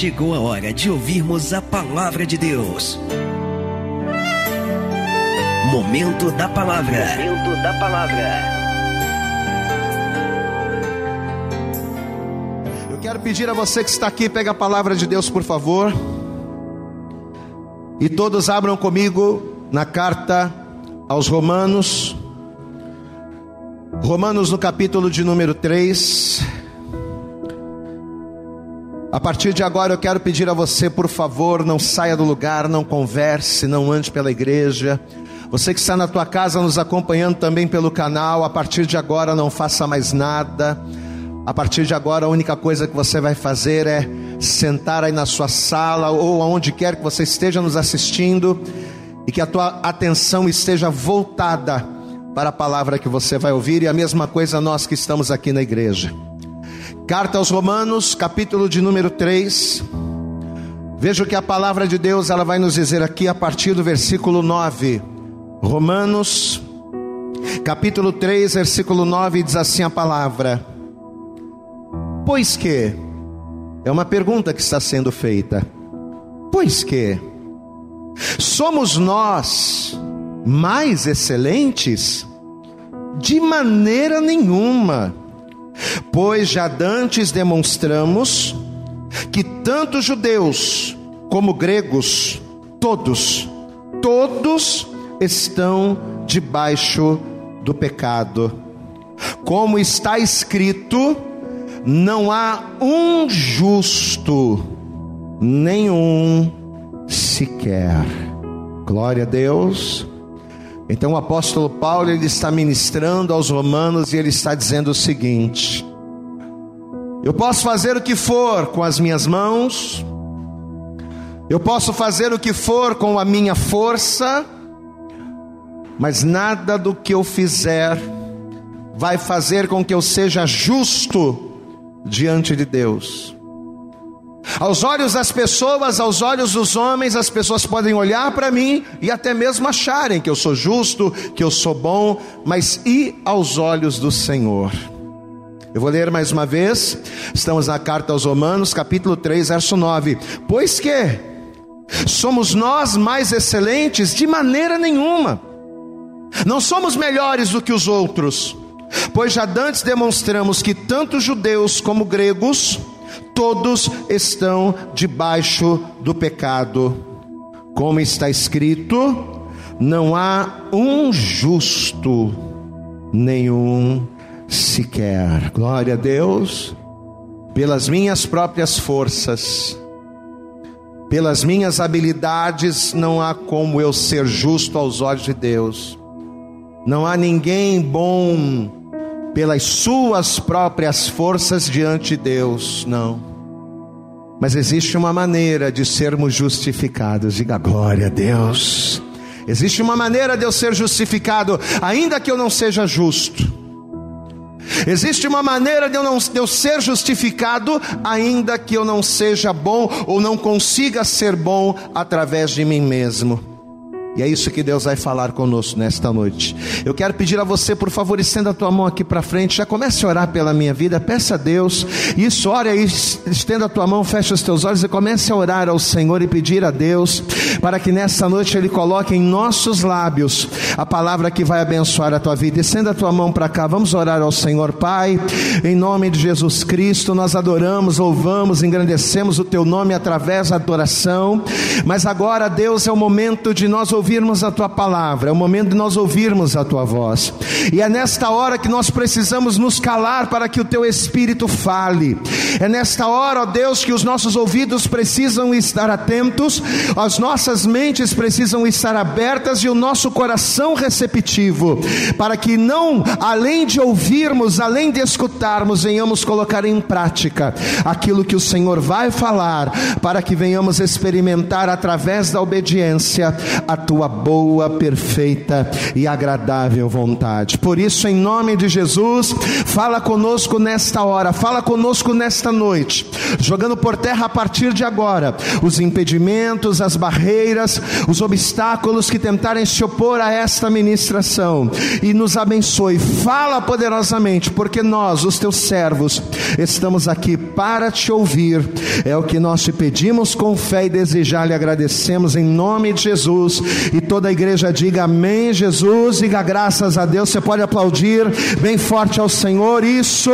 chegou a hora de ouvirmos a palavra de Deus. Momento da palavra. Momento da palavra. Eu quero pedir a você que está aqui, pega a palavra de Deus, por favor. E todos abram comigo na carta aos Romanos. Romanos no capítulo de número 3. A partir de agora eu quero pedir a você, por favor, não saia do lugar, não converse, não ande pela igreja. Você que está na tua casa nos acompanhando também pelo canal, a partir de agora não faça mais nada. A partir de agora a única coisa que você vai fazer é sentar aí na sua sala ou aonde quer que você esteja nos assistindo e que a tua atenção esteja voltada para a palavra que você vai ouvir e a mesma coisa nós que estamos aqui na igreja. Carta aos Romanos, capítulo de número 3. Veja o que a palavra de Deus ela vai nos dizer aqui a partir do versículo 9. Romanos, capítulo 3, versículo 9, diz assim a palavra: Pois que, é uma pergunta que está sendo feita, pois que, somos nós mais excelentes? De maneira nenhuma Pois já dantes demonstramos que tanto judeus como gregos, todos, todos estão debaixo do pecado. Como está escrito, não há um justo, nenhum sequer. Glória a Deus. Então o apóstolo Paulo ele está ministrando aos romanos e ele está dizendo o seguinte: Eu posso fazer o que for com as minhas mãos, eu posso fazer o que for com a minha força, mas nada do que eu fizer vai fazer com que eu seja justo diante de Deus. Aos olhos das pessoas, aos olhos dos homens, as pessoas podem olhar para mim e até mesmo acharem que eu sou justo, que eu sou bom, mas e aos olhos do Senhor? Eu vou ler mais uma vez, estamos na carta aos Romanos, capítulo 3, verso 9: Pois que somos nós mais excelentes? De maneira nenhuma, não somos melhores do que os outros, pois já antes demonstramos que tanto judeus como gregos, todos estão debaixo do pecado. Como está escrito, não há um justo, nenhum sequer. Glória a Deus, pelas minhas próprias forças, pelas minhas habilidades, não há como eu ser justo aos olhos de Deus. Não há ninguém bom pelas suas próprias forças diante de Deus, não. Mas existe uma maneira de sermos justificados, diga glória a Deus. Existe uma maneira de eu ser justificado, ainda que eu não seja justo. Existe uma maneira de eu, não, de eu ser justificado, ainda que eu não seja bom ou não consiga ser bom através de mim mesmo. E é isso que Deus vai falar conosco nesta noite. Eu quero pedir a você, por favor, estenda a tua mão aqui para frente. Já comece a orar pela minha vida. Peça a Deus. Isso, ore aí, estenda a tua mão, fecha os teus olhos e comece a orar ao Senhor e pedir a Deus para que nesta noite Ele coloque em nossos lábios a palavra que vai abençoar a tua vida. Estenda a tua mão para cá. Vamos orar ao Senhor, Pai. Em nome de Jesus Cristo, nós adoramos, louvamos, engrandecemos o teu nome através da adoração. Mas agora, Deus, é o momento de nós ouvirmos a tua palavra, é o momento de nós ouvirmos a tua voz. E é nesta hora que nós precisamos nos calar para que o teu espírito fale. É nesta hora, ó Deus, que os nossos ouvidos precisam estar atentos, as nossas mentes precisam estar abertas e o nosso coração receptivo, para que não, além de ouvirmos, além de escutarmos, venhamos colocar em prática aquilo que o Senhor vai falar, para que venhamos experimentar através da obediência a tua boa, perfeita e agradável vontade. Por isso, em nome de Jesus, Fala conosco nesta hora, fala conosco nesta noite, jogando por terra a partir de agora os impedimentos, as barreiras, os obstáculos que tentarem se opor a esta ministração e nos abençoe. Fala poderosamente, porque nós, os teus servos, estamos aqui para te ouvir. É o que nós te pedimos com fé e desejar lhe agradecemos em nome de Jesus. E toda a igreja diga amém, Jesus, diga graças a Deus. Você pode aplaudir bem forte ao Senhor. Isso,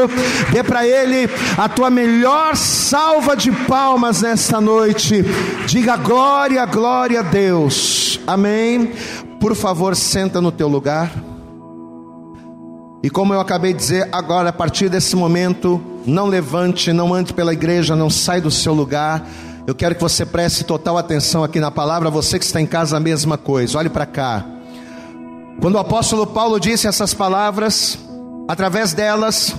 dê para Ele a tua melhor salva de palmas nesta noite. Diga glória, glória a Deus. Amém. Por favor, senta no teu lugar. E como eu acabei de dizer, agora a partir desse momento, não levante, não ande pela igreja, não sai do seu lugar. Eu quero que você preste total atenção aqui na palavra, você que está em casa, a mesma coisa. Olhe para cá. Quando o apóstolo Paulo disse essas palavras, através delas,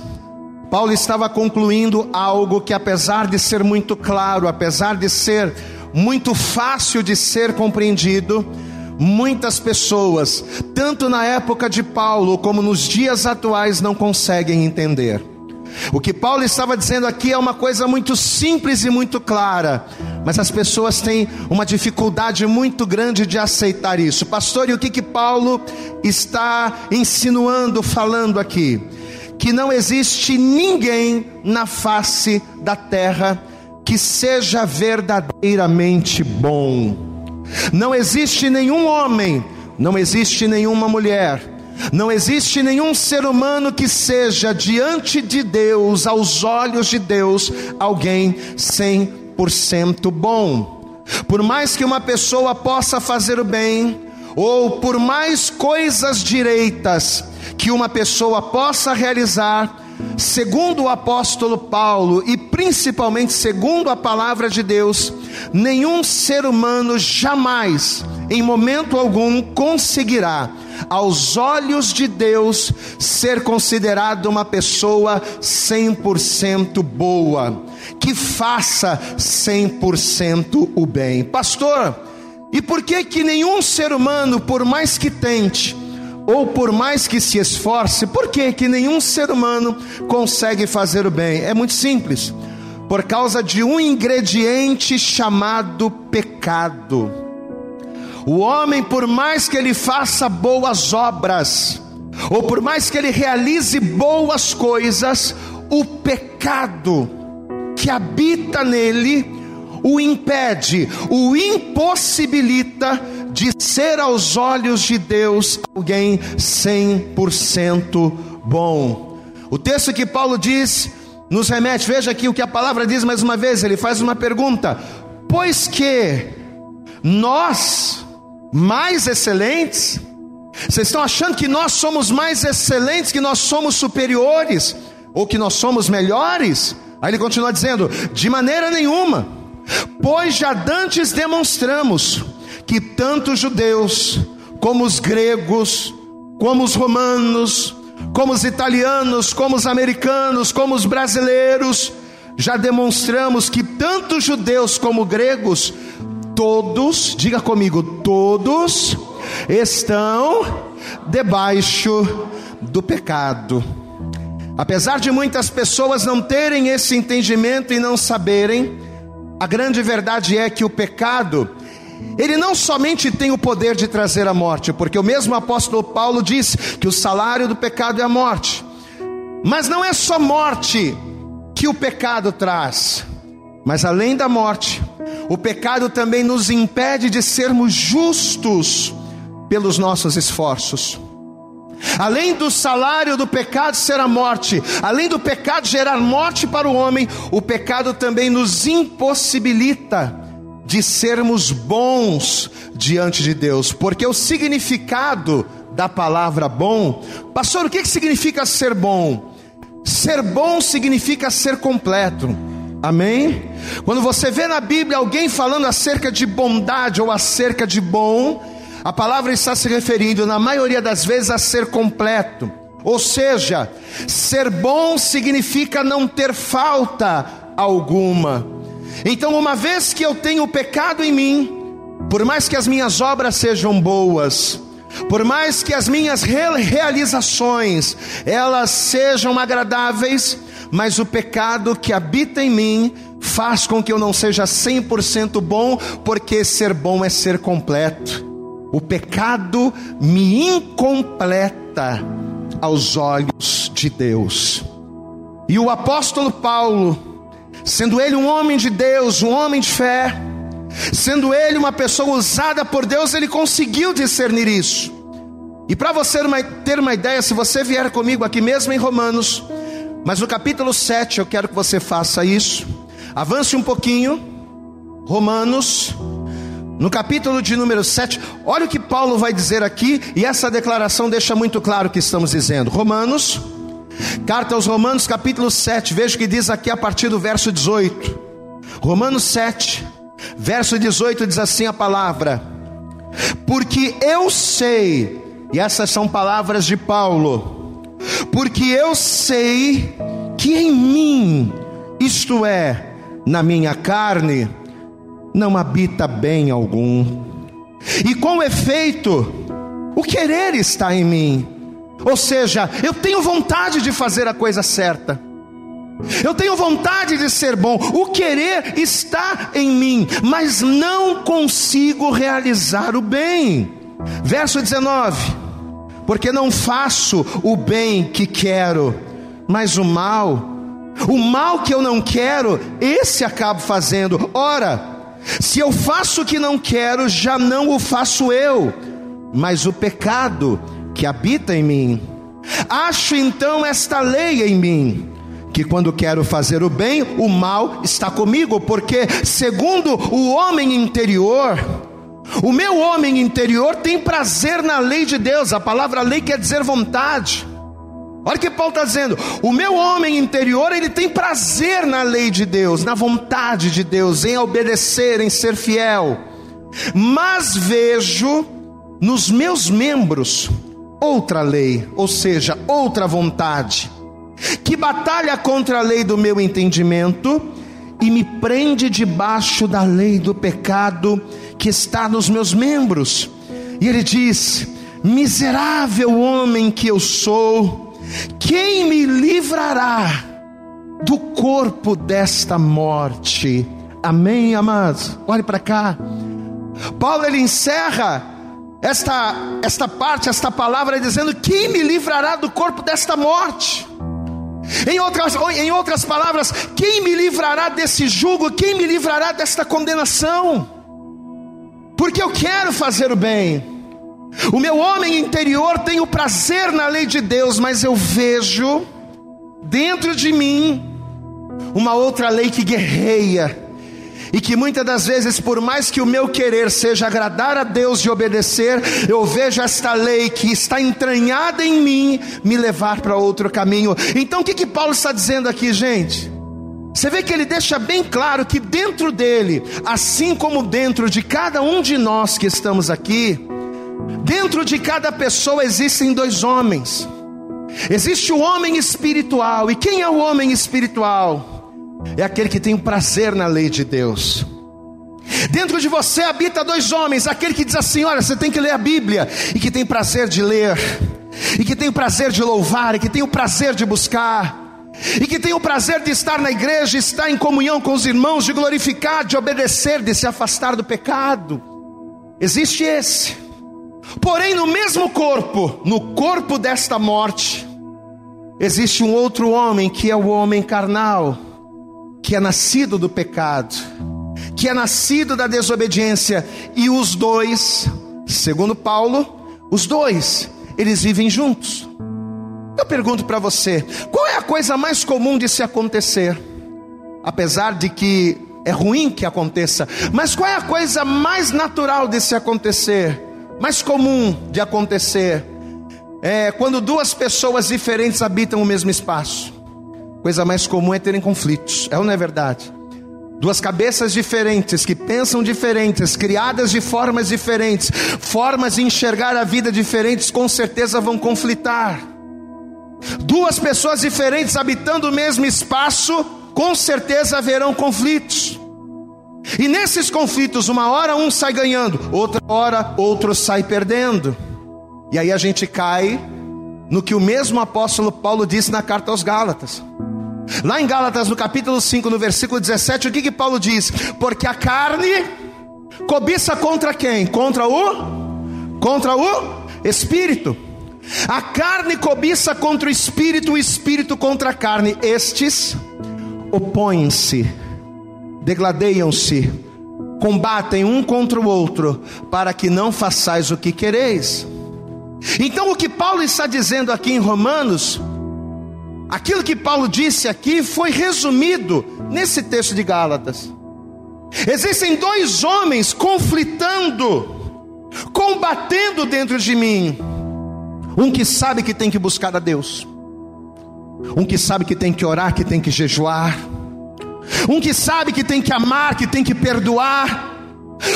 Paulo estava concluindo algo que, apesar de ser muito claro, apesar de ser muito fácil de ser compreendido, muitas pessoas, tanto na época de Paulo como nos dias atuais, não conseguem entender. O que Paulo estava dizendo aqui é uma coisa muito simples e muito clara, mas as pessoas têm uma dificuldade muito grande de aceitar isso. Pastor, e o que que Paulo está insinuando, falando aqui? Que não existe ninguém na face da terra que seja verdadeiramente bom. Não existe nenhum homem, não existe nenhuma mulher não existe nenhum ser humano que seja diante de Deus, aos olhos de Deus, alguém 100% bom. Por mais que uma pessoa possa fazer o bem, ou por mais coisas direitas que uma pessoa possa realizar, segundo o apóstolo Paulo e principalmente segundo a palavra de Deus, nenhum ser humano jamais, em momento algum, conseguirá aos olhos de Deus, ser considerado uma pessoa 100% boa, que faça 100% o bem. Pastor, e por que que nenhum ser humano, por mais que tente, ou por mais que se esforce, por que que nenhum ser humano consegue fazer o bem? É muito simples. Por causa de um ingrediente chamado pecado. O homem, por mais que ele faça boas obras, ou por mais que ele realize boas coisas, o pecado que habita nele o impede, o impossibilita de ser aos olhos de Deus alguém 100% bom. O texto que Paulo diz nos remete, veja aqui o que a palavra diz mais uma vez, ele faz uma pergunta: pois que nós mais excelentes? Vocês estão achando que nós somos mais excelentes, que nós somos superiores, ou que nós somos melhores? Aí ele continua dizendo: de maneira nenhuma, pois já dantes demonstramos que tanto os judeus, como os gregos, como os romanos, como os italianos, como os americanos, como os brasileiros, já demonstramos que tanto judeus como gregos todos, diga comigo, todos estão debaixo do pecado. Apesar de muitas pessoas não terem esse entendimento e não saberem, a grande verdade é que o pecado, ele não somente tem o poder de trazer a morte, porque o mesmo apóstolo Paulo diz que o salário do pecado é a morte, mas não é só morte que o pecado traz, mas além da morte, o pecado também nos impede de sermos justos pelos nossos esforços. Além do salário do pecado ser a morte, além do pecado gerar morte para o homem, o pecado também nos impossibilita de sermos bons diante de Deus, porque o significado da palavra bom, pastor, o que significa ser bom? Ser bom significa ser completo. Amém? Quando você vê na Bíblia alguém falando acerca de bondade ou acerca de bom, a palavra está se referindo, na maioria das vezes, a ser completo. Ou seja, ser bom significa não ter falta alguma. Então, uma vez que eu tenho pecado em mim, por mais que as minhas obras sejam boas, Por mais que as minhas realizações elas sejam agradáveis, mas o pecado que habita em mim faz com que eu não seja 100% bom, porque ser bom é ser completo. O pecado me incompleta aos olhos de Deus. E o apóstolo Paulo, sendo ele um homem de Deus, um homem de fé, sendo ele uma pessoa usada por Deus, ele conseguiu discernir isso. E para você ter uma ideia, se você vier comigo aqui mesmo em Romanos, mas no capítulo 7 eu quero que você faça isso. Avance um pouquinho. Romanos, no capítulo de número 7, olha o que Paulo vai dizer aqui, e essa declaração deixa muito claro o que estamos dizendo. Romanos, carta aos Romanos, capítulo 7, veja o que diz aqui a partir do verso 18. Romanos 7, verso 18 diz assim a palavra: Porque eu sei, e essas são palavras de Paulo, porque eu sei que em mim, isto é, na minha carne, não habita bem algum. E com efeito, o querer está em mim. Ou seja, eu tenho vontade de fazer a coisa certa. Eu tenho vontade de ser bom, o querer está em mim, mas não consigo realizar o bem. Verso 19: Porque não faço o bem que quero, mas o mal, o mal que eu não quero, esse acabo fazendo. Ora, se eu faço o que não quero, já não o faço eu, mas o pecado que habita em mim. Acho então esta lei em mim, que quando quero fazer o bem, o mal está comigo, porque segundo o homem interior, o meu homem interior tem prazer na lei de Deus, a palavra lei quer dizer vontade. Olha o que Paulo está dizendo: o meu homem interior ele tem prazer na lei de Deus, na vontade de Deus, em obedecer, em ser fiel. Mas vejo nos meus membros outra lei, ou seja, outra vontade, que batalha contra a lei do meu entendimento e me prende debaixo da lei do pecado que está nos meus membros. E ele diz: Miserável homem que eu sou quem me livrará do corpo desta morte? Amém, amados? Olhe para cá. Paulo ele encerra esta, esta parte, esta palavra, dizendo: Quem me livrará do corpo desta morte? Em outras, em outras palavras, quem me livrará desse jugo? Quem me livrará desta condenação? Porque eu quero fazer o bem. O meu homem interior tem o prazer na lei de Deus, mas eu vejo dentro de mim uma outra lei que guerreia. E que muitas das vezes, por mais que o meu querer seja agradar a Deus e obedecer, eu vejo esta lei que está entranhada em mim me levar para outro caminho. Então o que, que Paulo está dizendo aqui, gente? Você vê que ele deixa bem claro que dentro dele, assim como dentro de cada um de nós que estamos aqui, Dentro de cada pessoa existem dois homens. Existe o homem espiritual. E quem é o homem espiritual? É aquele que tem o prazer na lei de Deus. Dentro de você habita dois homens: aquele que diz assim: Olha, você tem que ler a Bíblia, e que tem prazer de ler, e que tem o prazer de louvar, e que tem o prazer de buscar, e que tem o prazer de estar na igreja, estar em comunhão com os irmãos, de glorificar, de obedecer, de se afastar do pecado. Existe esse. Porém, no mesmo corpo, no corpo desta morte, existe um outro homem que é o homem carnal, que é nascido do pecado, que é nascido da desobediência, e os dois, segundo Paulo, os dois, eles vivem juntos. Eu pergunto para você, qual é a coisa mais comum de se acontecer? Apesar de que é ruim que aconteça, mas qual é a coisa mais natural de se acontecer? mais comum de acontecer é quando duas pessoas diferentes habitam o mesmo espaço. Coisa mais comum é terem conflitos, é ou não é verdade? Duas cabeças diferentes, que pensam diferentes, criadas de formas diferentes, formas de enxergar a vida diferentes, com certeza vão conflitar. Duas pessoas diferentes habitando o mesmo espaço, com certeza haverão conflitos. E nesses conflitos, uma hora um sai ganhando, outra hora outro sai perdendo. E aí a gente cai no que o mesmo apóstolo Paulo disse na carta aos Gálatas. Lá em Gálatas, no capítulo 5, no versículo 17, o que que Paulo diz? Porque a carne cobiça contra quem? Contra o contra o espírito. A carne cobiça contra o espírito, o espírito contra a carne. Estes opõem-se, degladeiam-se, combatem um contra o outro, para que não façais o que quereis. Então, o que Paulo está dizendo aqui em Romanos, aquilo que Paulo disse aqui foi resumido nesse texto de Gálatas. Existem dois homens conflitando, combatendo dentro de mim. Um que sabe que tem que buscar a Deus, um que sabe que tem que orar, que tem que jejuar, um que sabe que tem que amar, que tem que perdoar,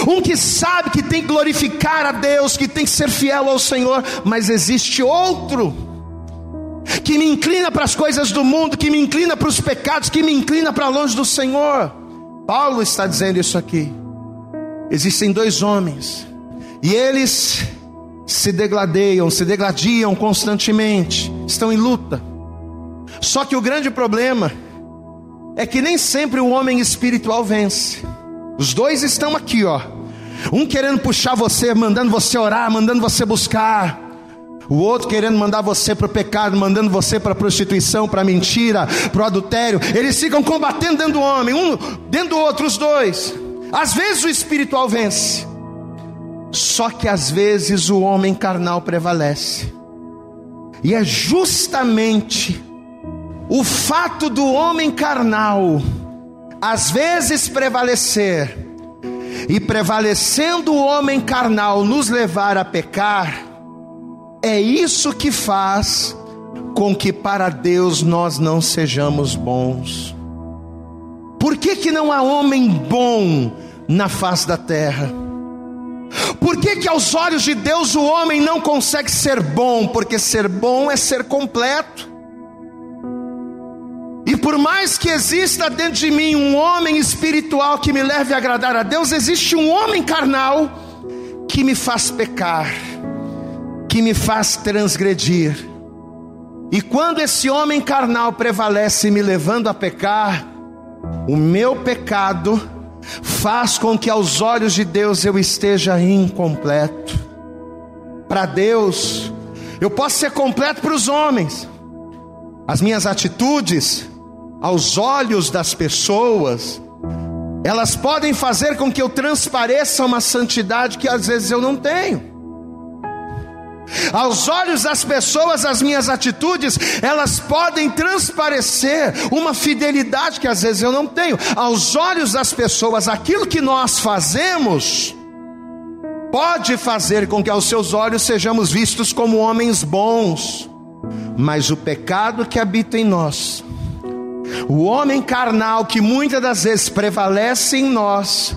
um que sabe que tem que glorificar a Deus, que tem que ser fiel ao Senhor, mas existe outro que me inclina para as coisas do mundo, que me inclina para os pecados, que me inclina para longe do Senhor. Paulo está dizendo isso aqui. Existem dois homens, e eles se degladeiam, se degladiam constantemente, estão em luta. Só que o grande problema é que nem sempre o homem espiritual vence. Os dois estão aqui, ó. Um querendo puxar você, mandando você orar, mandando você buscar. O outro querendo mandar você para o pecado, mandando você para a prostituição, para a mentira, para o adultério. Eles ficam combatendo dentro do homem, um dentro do outro, os dois. Às vezes o espiritual vence, só que às vezes o homem carnal prevalece. E é justamente o fato do homem carnal às vezes prevalecer, e prevalecendo o homem carnal nos levar a pecar, é isso que faz com que para Deus nós não sejamos bons. Por que, que não há homem bom na face da terra? Por que, que aos olhos de Deus o homem não consegue ser bom? Porque ser bom é ser completo. E por mais que exista dentro de mim um homem espiritual que me leve a agradar a Deus, existe um homem carnal que me faz pecar, que me faz transgredir. E quando esse homem carnal prevalece me levando a pecar, o meu pecado faz com que aos olhos de Deus eu esteja incompleto. Para Deus, eu posso ser completo para os homens. As minhas atitudes, aos olhos das pessoas, elas podem fazer com que eu transpareça uma santidade que às vezes eu não tenho. Aos olhos das pessoas, as minhas atitudes, elas podem transparecer uma fidelidade que às vezes eu não tenho. Aos olhos das pessoas, aquilo que nós fazemos, pode fazer com que aos seus olhos sejamos vistos como homens bons, mas o pecado que habita em nós, o homem carnal que muitas das vezes prevalece em nós,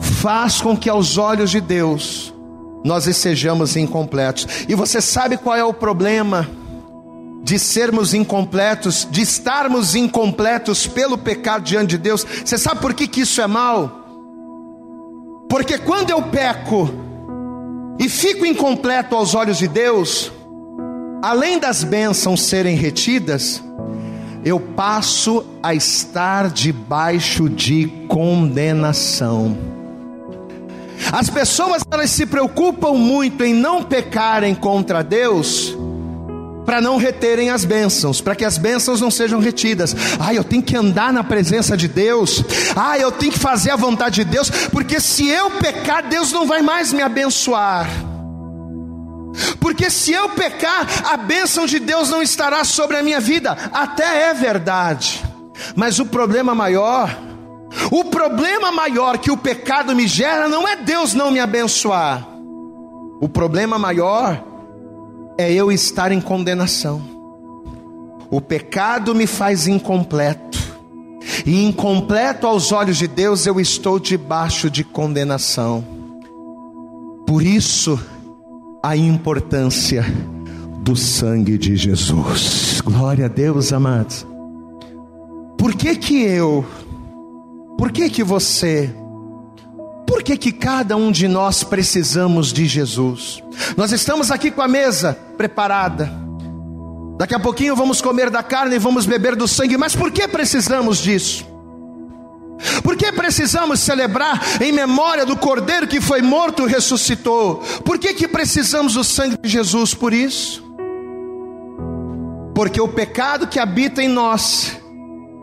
faz com que aos olhos de Deus nós sejamos incompletos. E você sabe qual é o problema de sermos incompletos, de estarmos incompletos pelo pecado diante de Deus? Você sabe por que, que isso é mal? Porque quando eu peco e fico incompleto aos olhos de Deus, além das bênçãos serem retidas, eu passo a estar debaixo de condenação. As pessoas elas se preocupam muito em não pecarem contra Deus, para não reterem as bênçãos, para que as bênçãos não sejam retidas. Ah, eu tenho que andar na presença de Deus. Ah, eu tenho que fazer a vontade de Deus, porque se eu pecar, Deus não vai mais me abençoar. Porque se eu pecar, a bênção de Deus não estará sobre a minha vida. Até é verdade. Mas o problema maior, o problema maior que o pecado me gera não é Deus não me abençoar. O problema maior é eu estar em condenação. O pecado me faz incompleto. E incompleto aos olhos de Deus eu estou debaixo de condenação. Por isso, a importância do sangue de Jesus. Glória a Deus, amados. Por que que eu? Por que que você? Por que, que cada um de nós precisamos de Jesus. Nós estamos aqui com a mesa preparada. Daqui a pouquinho vamos comer da carne e vamos beber do sangue, mas por que precisamos disso? Por que precisamos celebrar em memória do Cordeiro que foi morto e ressuscitou? Por que, que precisamos do sangue de Jesus por isso? Porque o pecado que habita em nós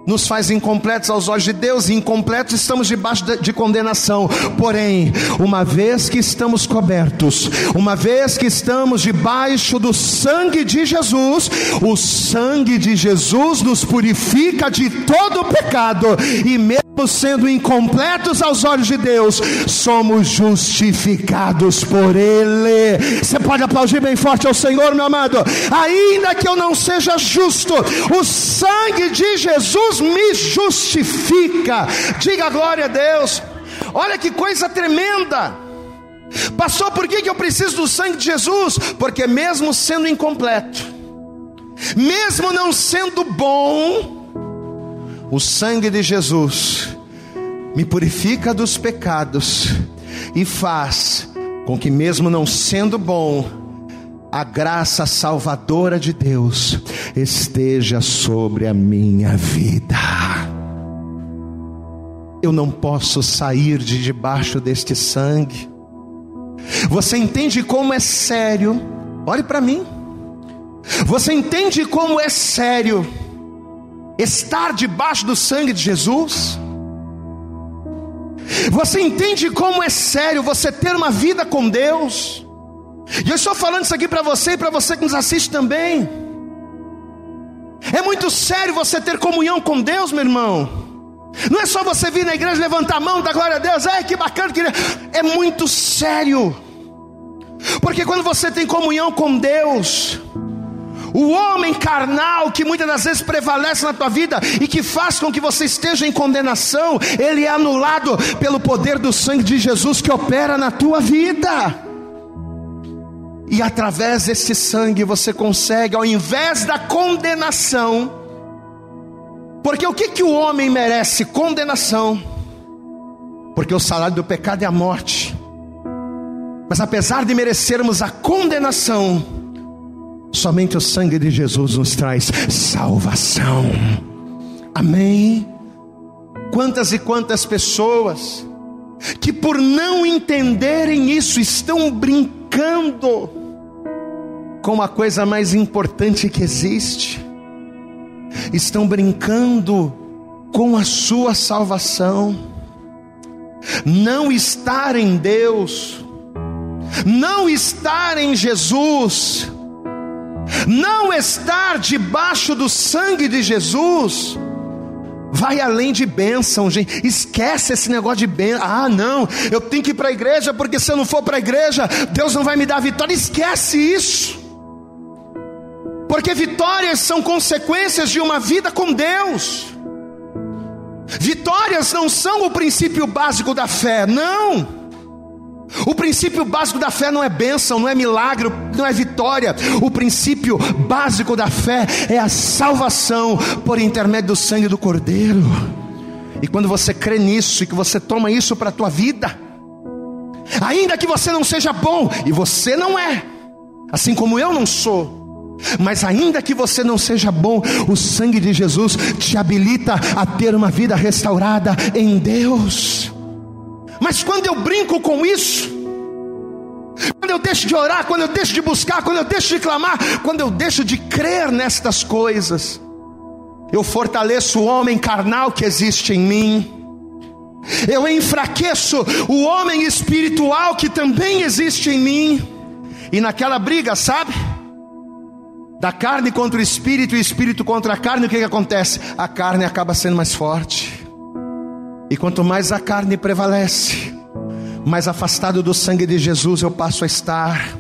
nos faz incompletos aos olhos de Deus, e incompletos estamos debaixo de condenação. Porém, uma vez que estamos cobertos, uma vez que estamos debaixo do sangue de Jesus, o sangue de Jesus nos purifica de todo pecado, e mesmo sendo incompletos aos olhos de Deus, somos justificados por Ele. Você pode aplaudir bem forte ao Senhor, meu amado. Ainda que eu não seja justo, o sangue de Jesus me justifica. Diga glória a Deus. Olha que coisa tremenda. Passou por que, que eu preciso do sangue de Jesus? Porque mesmo sendo incompleto, mesmo não sendo bom, o sangue de Jesus me purifica dos pecados e faz com que, mesmo não sendo bom, a graça salvadora de Deus esteja sobre a minha vida. Eu não posso sair de debaixo deste sangue. Você entende como é sério? Olhe para mim. Você entende como é sério? Estar debaixo do sangue de Jesus? Você entende como é sério você ter uma vida com Deus? E eu estou falando isso aqui para você e para você que nos assiste também. É muito sério você ter comunhão com Deus, meu irmão. Não é só você vir na igreja levantar a mão, dar glória a Deus, é que bacana, que é muito sério. Porque quando você tem comunhão com Deus, o homem carnal que muitas das vezes prevalece na tua vida e que faz com que você esteja em condenação, ele é anulado pelo poder do sangue de Jesus que opera na tua vida. E através desse sangue você consegue, ao invés da condenação, porque o que, que o homem merece? Condenação, porque o salário do pecado é a morte. Mas apesar de merecermos a condenação, Somente o sangue de Jesus nos traz salvação. Amém. Quantas e quantas pessoas que por não entenderem isso estão brincando com a coisa mais importante que existe. Estão brincando com a sua salvação. Não estar em Deus, não estar em Jesus, não estar debaixo do sangue de Jesus vai além de bênção, gente. Esquece esse negócio de bênção. Ah, não, eu tenho que ir para a igreja, porque se eu não for para a igreja, Deus não vai me dar vitória. Esquece isso. Porque vitórias são consequências de uma vida com Deus. Vitórias não são o princípio básico da fé, não. O princípio básico da fé não é bênção, não é milagre, não é vitória. O princípio básico da fé é a salvação por intermédio do sangue do Cordeiro. E quando você crê nisso e que você toma isso para a tua vida, ainda que você não seja bom, e você não é, assim como eu não sou, mas ainda que você não seja bom, o sangue de Jesus te habilita a ter uma vida restaurada em Deus. Mas quando eu brinco com isso, quando eu deixo de orar, quando eu deixo de buscar, quando eu deixo de clamar, quando eu deixo de crer nestas coisas, eu fortaleço o homem carnal que existe em mim, eu enfraqueço o homem espiritual que também existe em mim, e naquela briga, sabe? Da carne contra o espírito e o espírito contra a carne, o que, que acontece? A carne acaba sendo mais forte. E quanto mais a carne prevalece, mais afastado do sangue de Jesus eu passo a estar.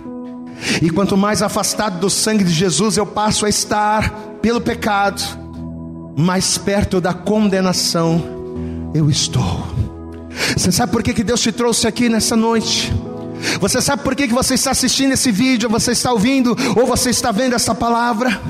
E quanto mais afastado do sangue de Jesus eu passo a estar pelo pecado, mais perto da condenação eu estou. Você sabe por que, que Deus te trouxe aqui nessa noite? Você sabe por que, que você está assistindo esse vídeo, você está ouvindo, ou você está vendo essa palavra?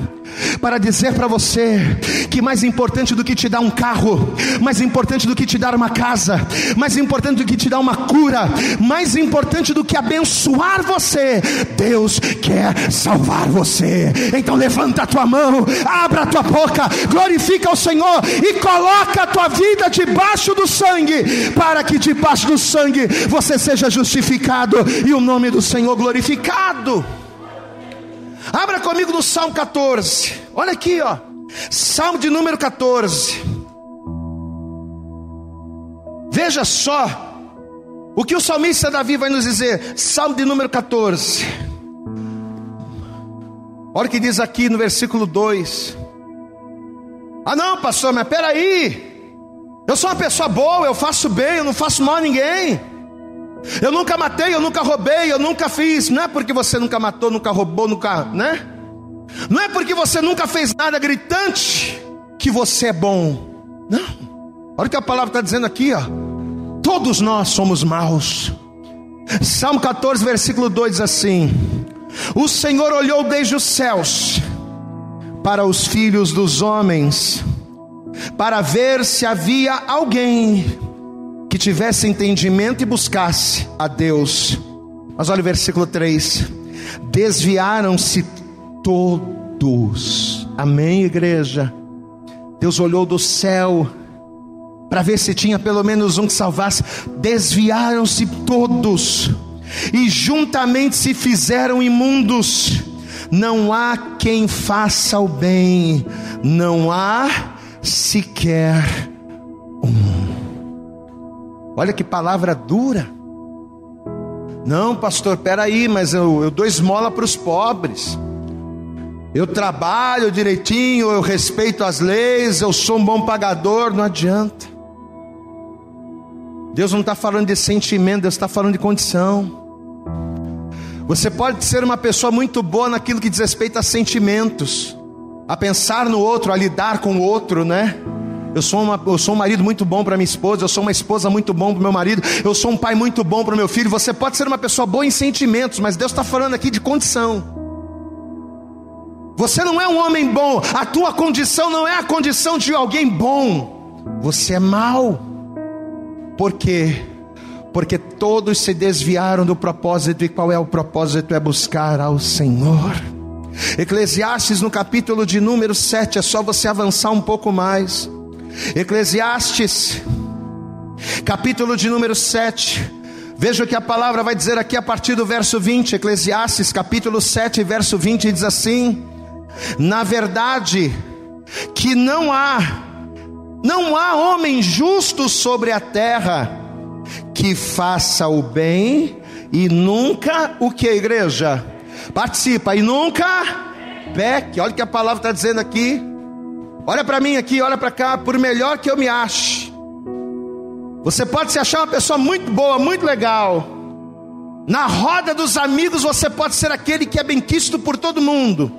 Para dizer para você que mais importante do que te dar um carro, mais importante do que te dar uma casa, mais importante do que te dar uma cura, mais importante do que abençoar você, Deus quer salvar você. Então levanta a tua mão, abra a tua boca, glorifica o Senhor e coloca a tua vida debaixo do sangue, para que debaixo do sangue você seja justificado e o nome do Senhor glorificado. Abra comigo no Salmo 14. Olha aqui, ó. Salmo de número 14. Veja só o que o salmista Davi vai nos dizer. Salmo de número 14. Olha o que diz aqui no versículo 2. Ah, não, pastor, mas peraí. Eu sou uma pessoa boa, eu faço bem, eu não faço mal a ninguém. Eu nunca matei, eu nunca roubei, eu nunca fiz. Não é porque você nunca matou, nunca roubou, nunca, né? Não é porque você nunca fez nada gritante que você é bom. Não. Olha o que a palavra está dizendo aqui, ó. Todos nós somos maus. Salmo 14, versículo 2 diz assim: O Senhor olhou desde os céus para os filhos dos homens, para ver se havia alguém que tivesse entendimento e buscasse a Deus. Mas olha o versículo 3: desviaram-se todos. Amém, igreja? Deus olhou do céu para ver se tinha pelo menos um que salvasse. Desviaram-se todos e juntamente se fizeram imundos. Não há quem faça o bem, não há sequer. Olha que palavra dura. Não, pastor, peraí, mas eu, eu dou esmola para os pobres. Eu trabalho direitinho, eu respeito as leis, eu sou um bom pagador, não adianta. Deus não está falando de sentimento, Deus está falando de condição. Você pode ser uma pessoa muito boa naquilo que diz respeito a sentimentos, a pensar no outro, a lidar com o outro, né? Eu sou, uma, eu sou um marido muito bom para minha esposa, eu sou uma esposa muito bom para meu marido, eu sou um pai muito bom para meu filho. Você pode ser uma pessoa boa em sentimentos, mas Deus está falando aqui de condição. Você não é um homem bom, a tua condição não é a condição de alguém bom. Você é mau. Por quê? Porque todos se desviaram do propósito, e qual é o propósito? É buscar ao Senhor. Eclesiastes no capítulo de número 7, é só você avançar um pouco mais. Eclesiastes, capítulo de número 7. Veja o que a palavra vai dizer aqui a partir do verso 20. Eclesiastes, capítulo 7, verso 20, diz assim: Na verdade, que não há, não há homem justo sobre a terra que faça o bem e nunca o que, igreja? Participa e nunca peque. Olha o que a palavra está dizendo aqui. Olha para mim aqui, olha para cá, por melhor que eu me ache. Você pode se achar uma pessoa muito boa, muito legal. Na roda dos amigos você pode ser aquele que é bem quisto por todo mundo.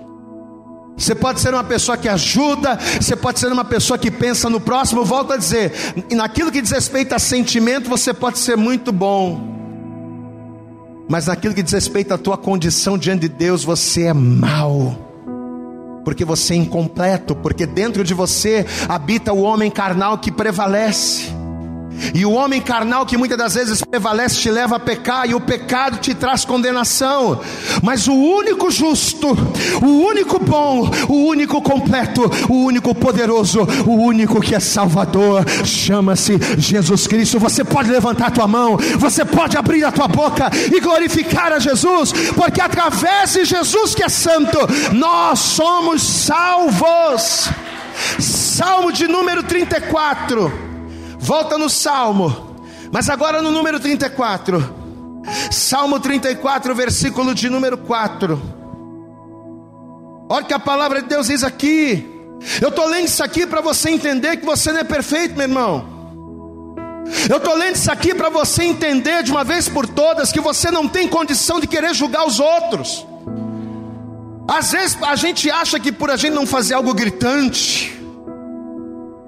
Você pode ser uma pessoa que ajuda, você pode ser uma pessoa que pensa no próximo. Volto a dizer, naquilo que diz respeito a sentimento, você pode ser muito bom. Mas naquilo que diz respeito à tua condição diante de Deus, você é mau porque você é incompleto, porque dentro de você habita o homem carnal que prevalece. E o homem carnal que muitas das vezes prevalece te leva a pecar, e o pecado te traz condenação. Mas o único justo, o único bom, o único completo, o único poderoso, o único que é Salvador, chama-se Jesus Cristo. Você pode levantar a tua mão, você pode abrir a tua boca e glorificar a Jesus, porque através de Jesus que é santo, nós somos salvos. Salmo de número 34. Volta no Salmo, mas agora no número 34. Salmo 34, versículo de número 4. Olha que a palavra de Deus diz aqui. Eu estou lendo isso aqui para você entender que você não é perfeito, meu irmão. Eu estou lendo isso aqui para você entender de uma vez por todas que você não tem condição de querer julgar os outros. Às vezes a gente acha que por a gente não fazer algo gritante,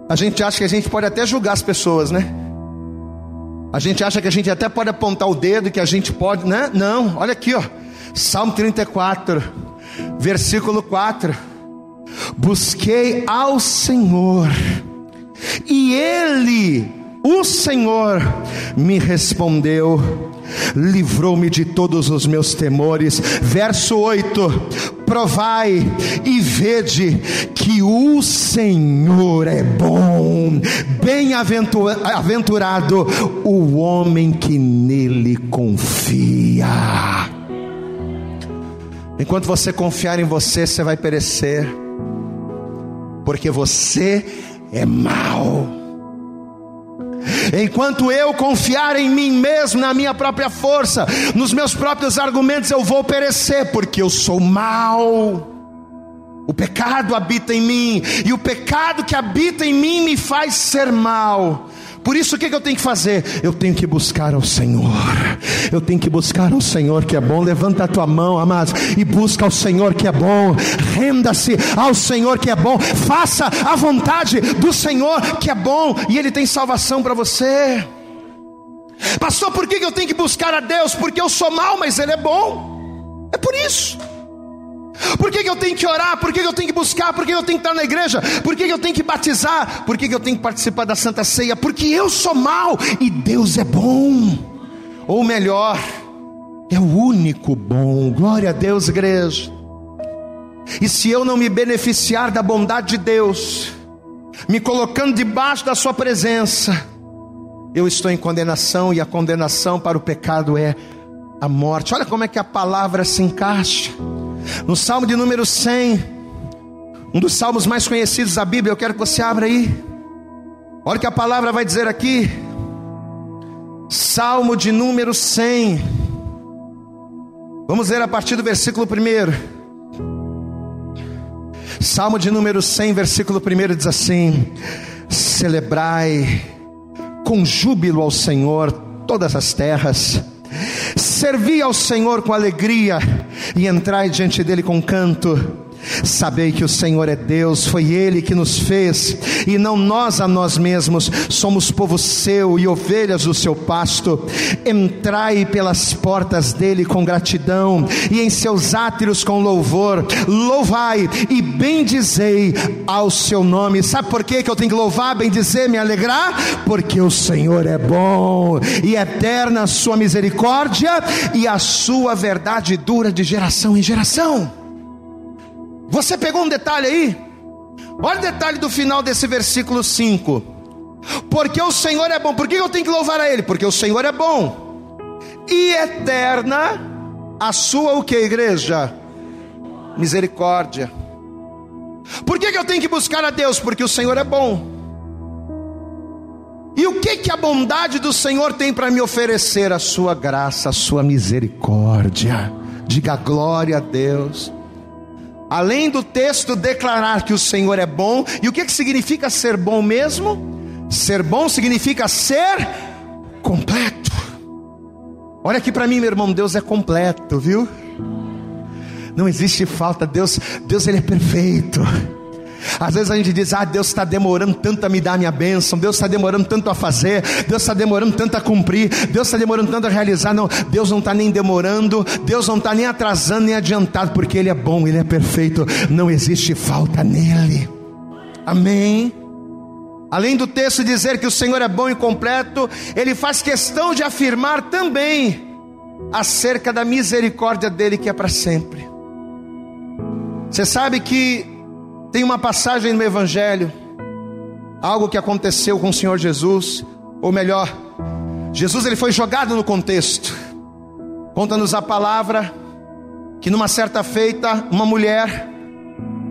a gente acha que a gente pode até julgar as pessoas, né? A gente acha que a gente até pode apontar o dedo, que a gente pode, né? Não, olha aqui, ó. Salmo 34, versículo 4. Busquei ao Senhor, e Ele, o Senhor, me respondeu, livrou-me de todos os meus temores. Verso 8: Provai e vede que o Senhor é bom, bem-aventurado o homem que nele confia. Enquanto você confiar em você, você vai perecer, porque você é mau. Enquanto eu confiar em mim mesmo, na minha própria força, nos meus próprios argumentos, eu vou perecer, porque eu sou mau. O pecado habita em mim, e o pecado que habita em mim me faz ser mal. Por isso o que, eu tenho que fazer? Eu tenho que buscar ao Senhor. Eu tenho que buscar ao Senhor que é bom. Levanta a tua mão, amados, e busca ao Senhor que é bom. Renda-se ao Senhor que é bom. Faça a vontade do Senhor que é bom e Ele tem salvação para você. Pastor, por que eu tenho que buscar a Deus? Porque eu sou mal, mas Ele é bom. É por isso. Por que, que eu tenho que orar? Por que, que eu tenho que buscar? Por que, que eu tenho que estar na igreja? Por que, que eu tenho que batizar? Por que, que eu tenho que participar da Santa Ceia? Porque eu sou mal e Deus é bom. Ou melhor, é o único bom. Glória a Deus, igreja. E se eu não me beneficiar da bondade de Deus, me colocando debaixo da Sua presença, eu estou em condenação e a condenação para o pecado é a morte. Olha como é que a palavra se encaixa. No Salmo de número 100, um dos salmos mais conhecidos da Bíblia, eu quero que você abra aí. Olha o que a palavra vai dizer aqui. Salmo de número 100. Vamos ler a partir do versículo 1. Salmo de número 100, versículo 1 diz assim: Celebrai com júbilo ao Senhor todas as terras Servi ao Senhor com alegria e entrai diante dele com canto. Sabei que o Senhor é Deus, foi Ele que nos fez, e não nós a nós mesmos, somos povo seu e ovelhas do seu pasto. Entrai pelas portas dele com gratidão, e em seus átrios com louvor. Louvai e bendizei ao seu nome. Sabe por que eu tenho que louvar, bendizer, me alegrar? Porque o Senhor é bom, e eterna a sua misericórdia, e a sua verdade dura de geração em geração. Você pegou um detalhe aí? Olha o detalhe do final desse versículo 5. Porque o Senhor é bom. Por que eu tenho que louvar a Ele? Porque o Senhor é bom. E eterna a sua o que, igreja? Misericórdia. Por que, eu tenho que buscar a Deus? Porque o Senhor é bom. E o que que a bondade do Senhor tem para me oferecer? A sua graça, a sua misericórdia. Diga glória a Deus. Além do texto declarar que o Senhor é bom, e o que, que significa ser bom mesmo? Ser bom significa ser completo. Olha aqui para mim, meu irmão, Deus é completo, viu? Não existe falta, Deus, Deus ele é perfeito. Às vezes a gente diz: Ah, Deus está demorando tanto a me dar minha bênção, Deus está demorando tanto a fazer, Deus está demorando tanto a cumprir, Deus está demorando tanto a realizar. Não, Deus não está nem demorando, Deus não está nem atrasando nem adiantado, porque Ele é bom, Ele é perfeito, não existe falta nele. Amém. Além do texto dizer que o Senhor é bom e completo, ele faz questão de afirmar também acerca da misericórdia dele que é para sempre. Você sabe que tem uma passagem no Evangelho, algo que aconteceu com o Senhor Jesus, ou melhor, Jesus ele foi jogado no contexto. Conta-nos a palavra que numa certa feita, uma mulher,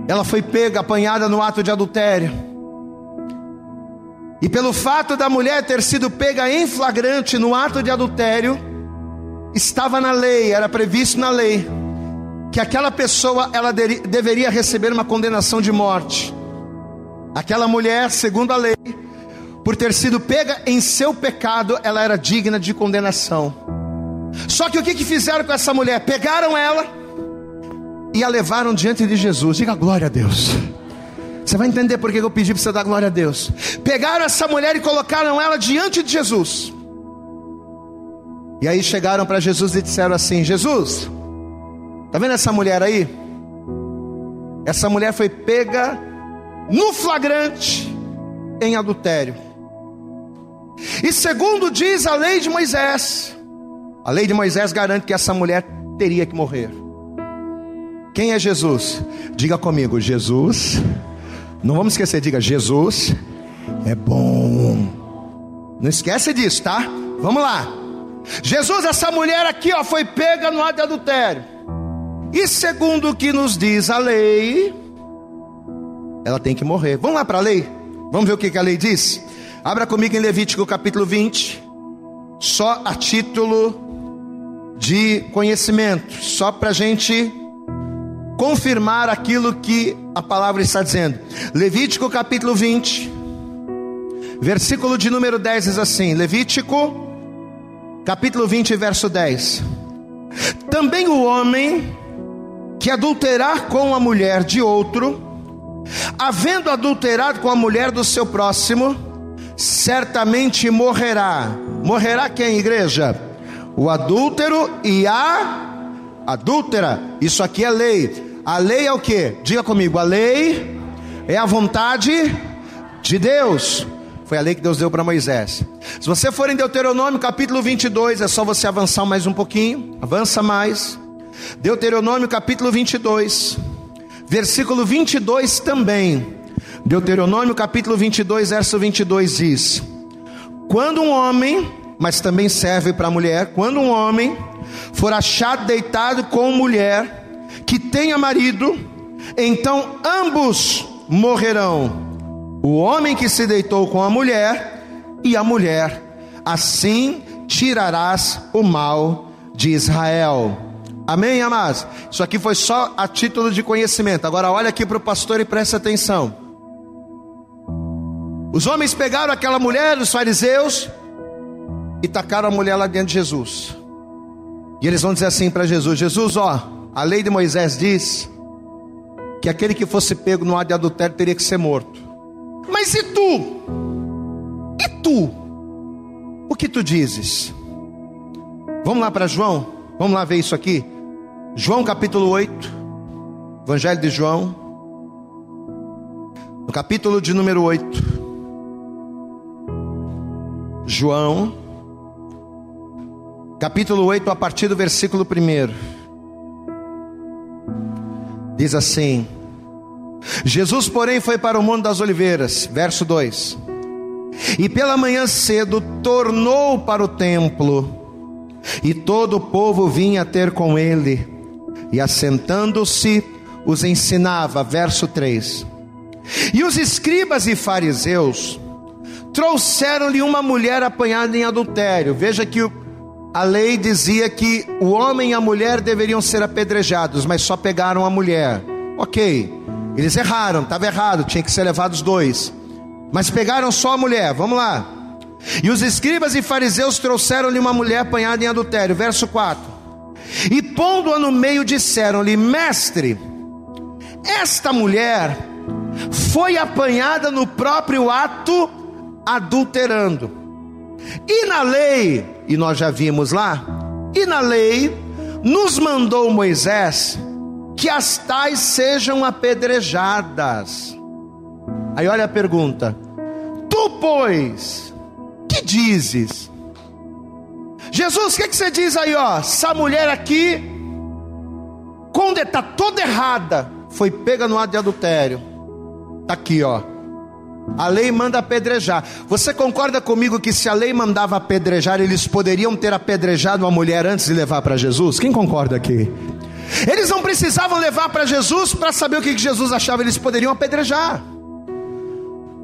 ela foi pega, apanhada no ato de adultério. E pelo fato da mulher ter sido pega em flagrante no ato de adultério, estava na lei, era previsto na lei que aquela pessoa ela de, deveria receber uma condenação de morte. Aquela mulher, segundo a lei, por ter sido pega em seu pecado, ela era digna de condenação. Só que o que, que fizeram com essa mulher? Pegaram ela e a levaram diante de Jesus. Diga glória a Deus. Você vai entender por que eu pedi para você dar glória a Deus. Pegaram essa mulher e colocaram ela diante de Jesus. E aí chegaram para Jesus e disseram assim: Jesus, Está vendo essa mulher aí? essa mulher foi pega no flagrante em adultério. E segundo diz a lei de Moisés, a lei de Moisés garante que essa mulher teria que morrer. Quem é Jesus? Diga comigo, Jesus. Não vamos esquecer, diga Jesus é bom. Não esquece disso, tá? Vamos lá. Jesus, essa mulher aqui, ó, foi pega no ato de adultério. E segundo o que nos diz a lei, ela tem que morrer. Vamos lá para a lei? Vamos ver o que, que a lei diz? Abra comigo em Levítico capítulo 20, só a título de conhecimento, só para a gente confirmar aquilo que a palavra está dizendo. Levítico capítulo 20, versículo de número 10 diz assim: Levítico capítulo 20, verso 10. Também o homem que adulterar com a mulher de outro, havendo adulterado com a mulher do seu próximo, certamente morrerá. Morrerá quem, igreja? O adúltero e a adúltera. Isso aqui é lei. A lei é o que? Diga comigo, a lei é a vontade de Deus. Foi a lei que Deus deu para Moisés. Se você for em Deuteronômio capítulo 22, é só você avançar mais um pouquinho. Avança mais. Deuteronômio capítulo 22, versículo 22 também. Deuteronômio capítulo 22, verso 22 diz: Quando um homem, mas também serve para a mulher, quando um homem for achado deitado com mulher, que tenha marido, então ambos morrerão. O homem que se deitou com a mulher e a mulher, assim tirarás o mal de Israel. Amém, amados? Isso aqui foi só a título de conhecimento. Agora olha aqui para o pastor e preste atenção. Os homens pegaram aquela mulher, os fariseus, e tacaram a mulher lá dentro de Jesus. E eles vão dizer assim para Jesus: Jesus, ó, a lei de Moisés diz que aquele que fosse pego no ato de adultério teria que ser morto. Mas e tu? E tu? O que tu dizes? Vamos lá para João? Vamos lá ver isso aqui? João capítulo 8, Evangelho de João, no capítulo de número 8. João, capítulo 8, a partir do versículo 1. Diz assim: Jesus, porém, foi para o Monte das Oliveiras, verso 2. E pela manhã cedo tornou para o templo, e todo o povo vinha ter com ele, e assentando-se, os ensinava, verso 3. E os escribas e fariseus trouxeram-lhe uma mulher apanhada em adultério. Veja que a lei dizia que o homem e a mulher deveriam ser apedrejados, mas só pegaram a mulher. Ok, eles erraram, estava errado, tinha que ser levados dois. Mas pegaram só a mulher, vamos lá. E os escribas e fariseus trouxeram-lhe uma mulher apanhada em adultério, verso 4. E pondo-a no meio, disseram-lhe: Mestre, esta mulher foi apanhada no próprio ato adulterando. E na lei, e nós já vimos lá, e na lei nos mandou Moisés que as tais sejam apedrejadas. Aí olha a pergunta: Tu, pois, que dizes? Jesus, o que, que, você diz aí, ó? Essa mulher aqui, quando está toda errada, foi pega no ato de adultério. Está aqui, ó. A lei manda apedrejar. Você concorda comigo que se a lei mandava apedrejar, eles poderiam ter apedrejado uma mulher antes de levar para Jesus? Quem concorda aqui? Eles não precisavam levar para Jesus para saber o que Jesus achava, eles poderiam apedrejar.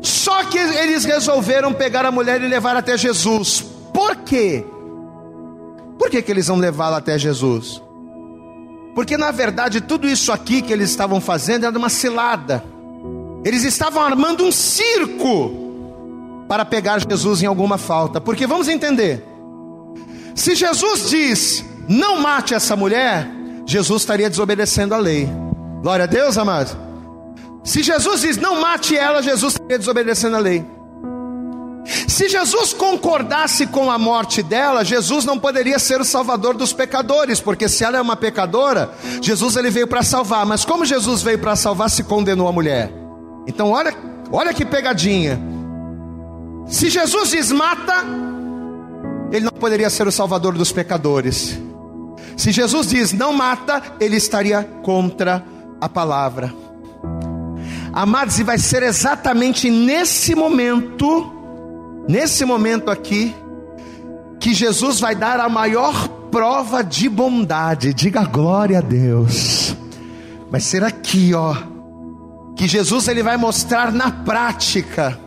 Só que eles resolveram pegar a mulher e levar até Jesus. Por quê? Por que, que eles vão levá-la até Jesus? Porque na verdade tudo isso aqui que eles estavam fazendo era uma cilada. Eles estavam armando um circo para pegar Jesus em alguma falta. Porque vamos entender: se Jesus diz, não mate essa mulher, Jesus estaria desobedecendo a lei. Glória a Deus, amados. Se Jesus diz, não mate ela, Jesus estaria desobedecendo a lei. Se Jesus concordasse com a morte dela, Jesus não poderia ser o salvador dos pecadores, porque se ela é uma pecadora, Jesus ele veio para salvar, mas como Jesus veio para salvar, se condenou a mulher. Então olha, olha que pegadinha. Se Jesus diz mata, ele não poderia ser o salvador dos pecadores. Se Jesus diz não mata, ele estaria contra a palavra. Amados, e vai ser exatamente nesse momento, nesse momento aqui, que Jesus vai dar a maior prova de bondade. Diga glória a Deus. Vai ser aqui, ó, que Jesus ele vai mostrar na prática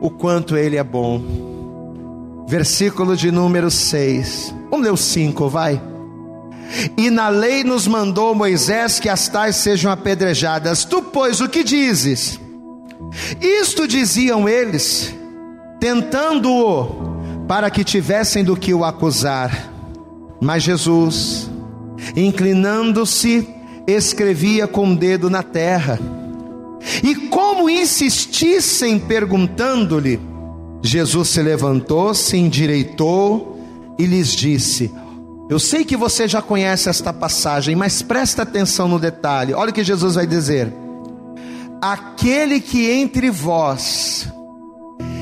o quanto ele é bom. Versículo de número 6. Vamos ler o 5, vai. E na lei nos mandou Moisés que as tais sejam apedrejadas. Tu, pois, o que dizes? Isto diziam eles, tentando-o, para que tivessem do que o acusar. Mas Jesus, inclinando-se, escrevia com o dedo na terra. E como insistissem perguntando-lhe, Jesus se levantou, se endireitou e lhes disse: eu sei que você já conhece esta passagem, mas presta atenção no detalhe. Olha o que Jesus vai dizer: Aquele que entre vós